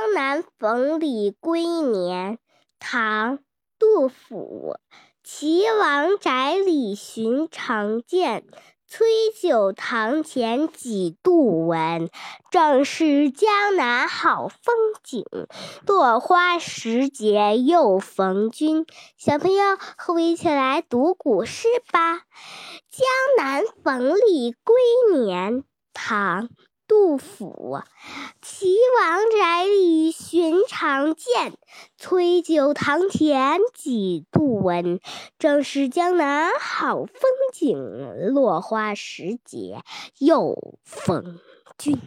江南逢李龟年，唐·杜甫。岐王宅里寻常见，崔九堂前几度闻。正是江南好风景，落花时节又逢君。小朋友，和我一起来读古诗吧。《江南逢李龟年》唐·杜甫。岐王宅里常见，崔九堂前几度闻。正是江南好风景，落花时节又逢君。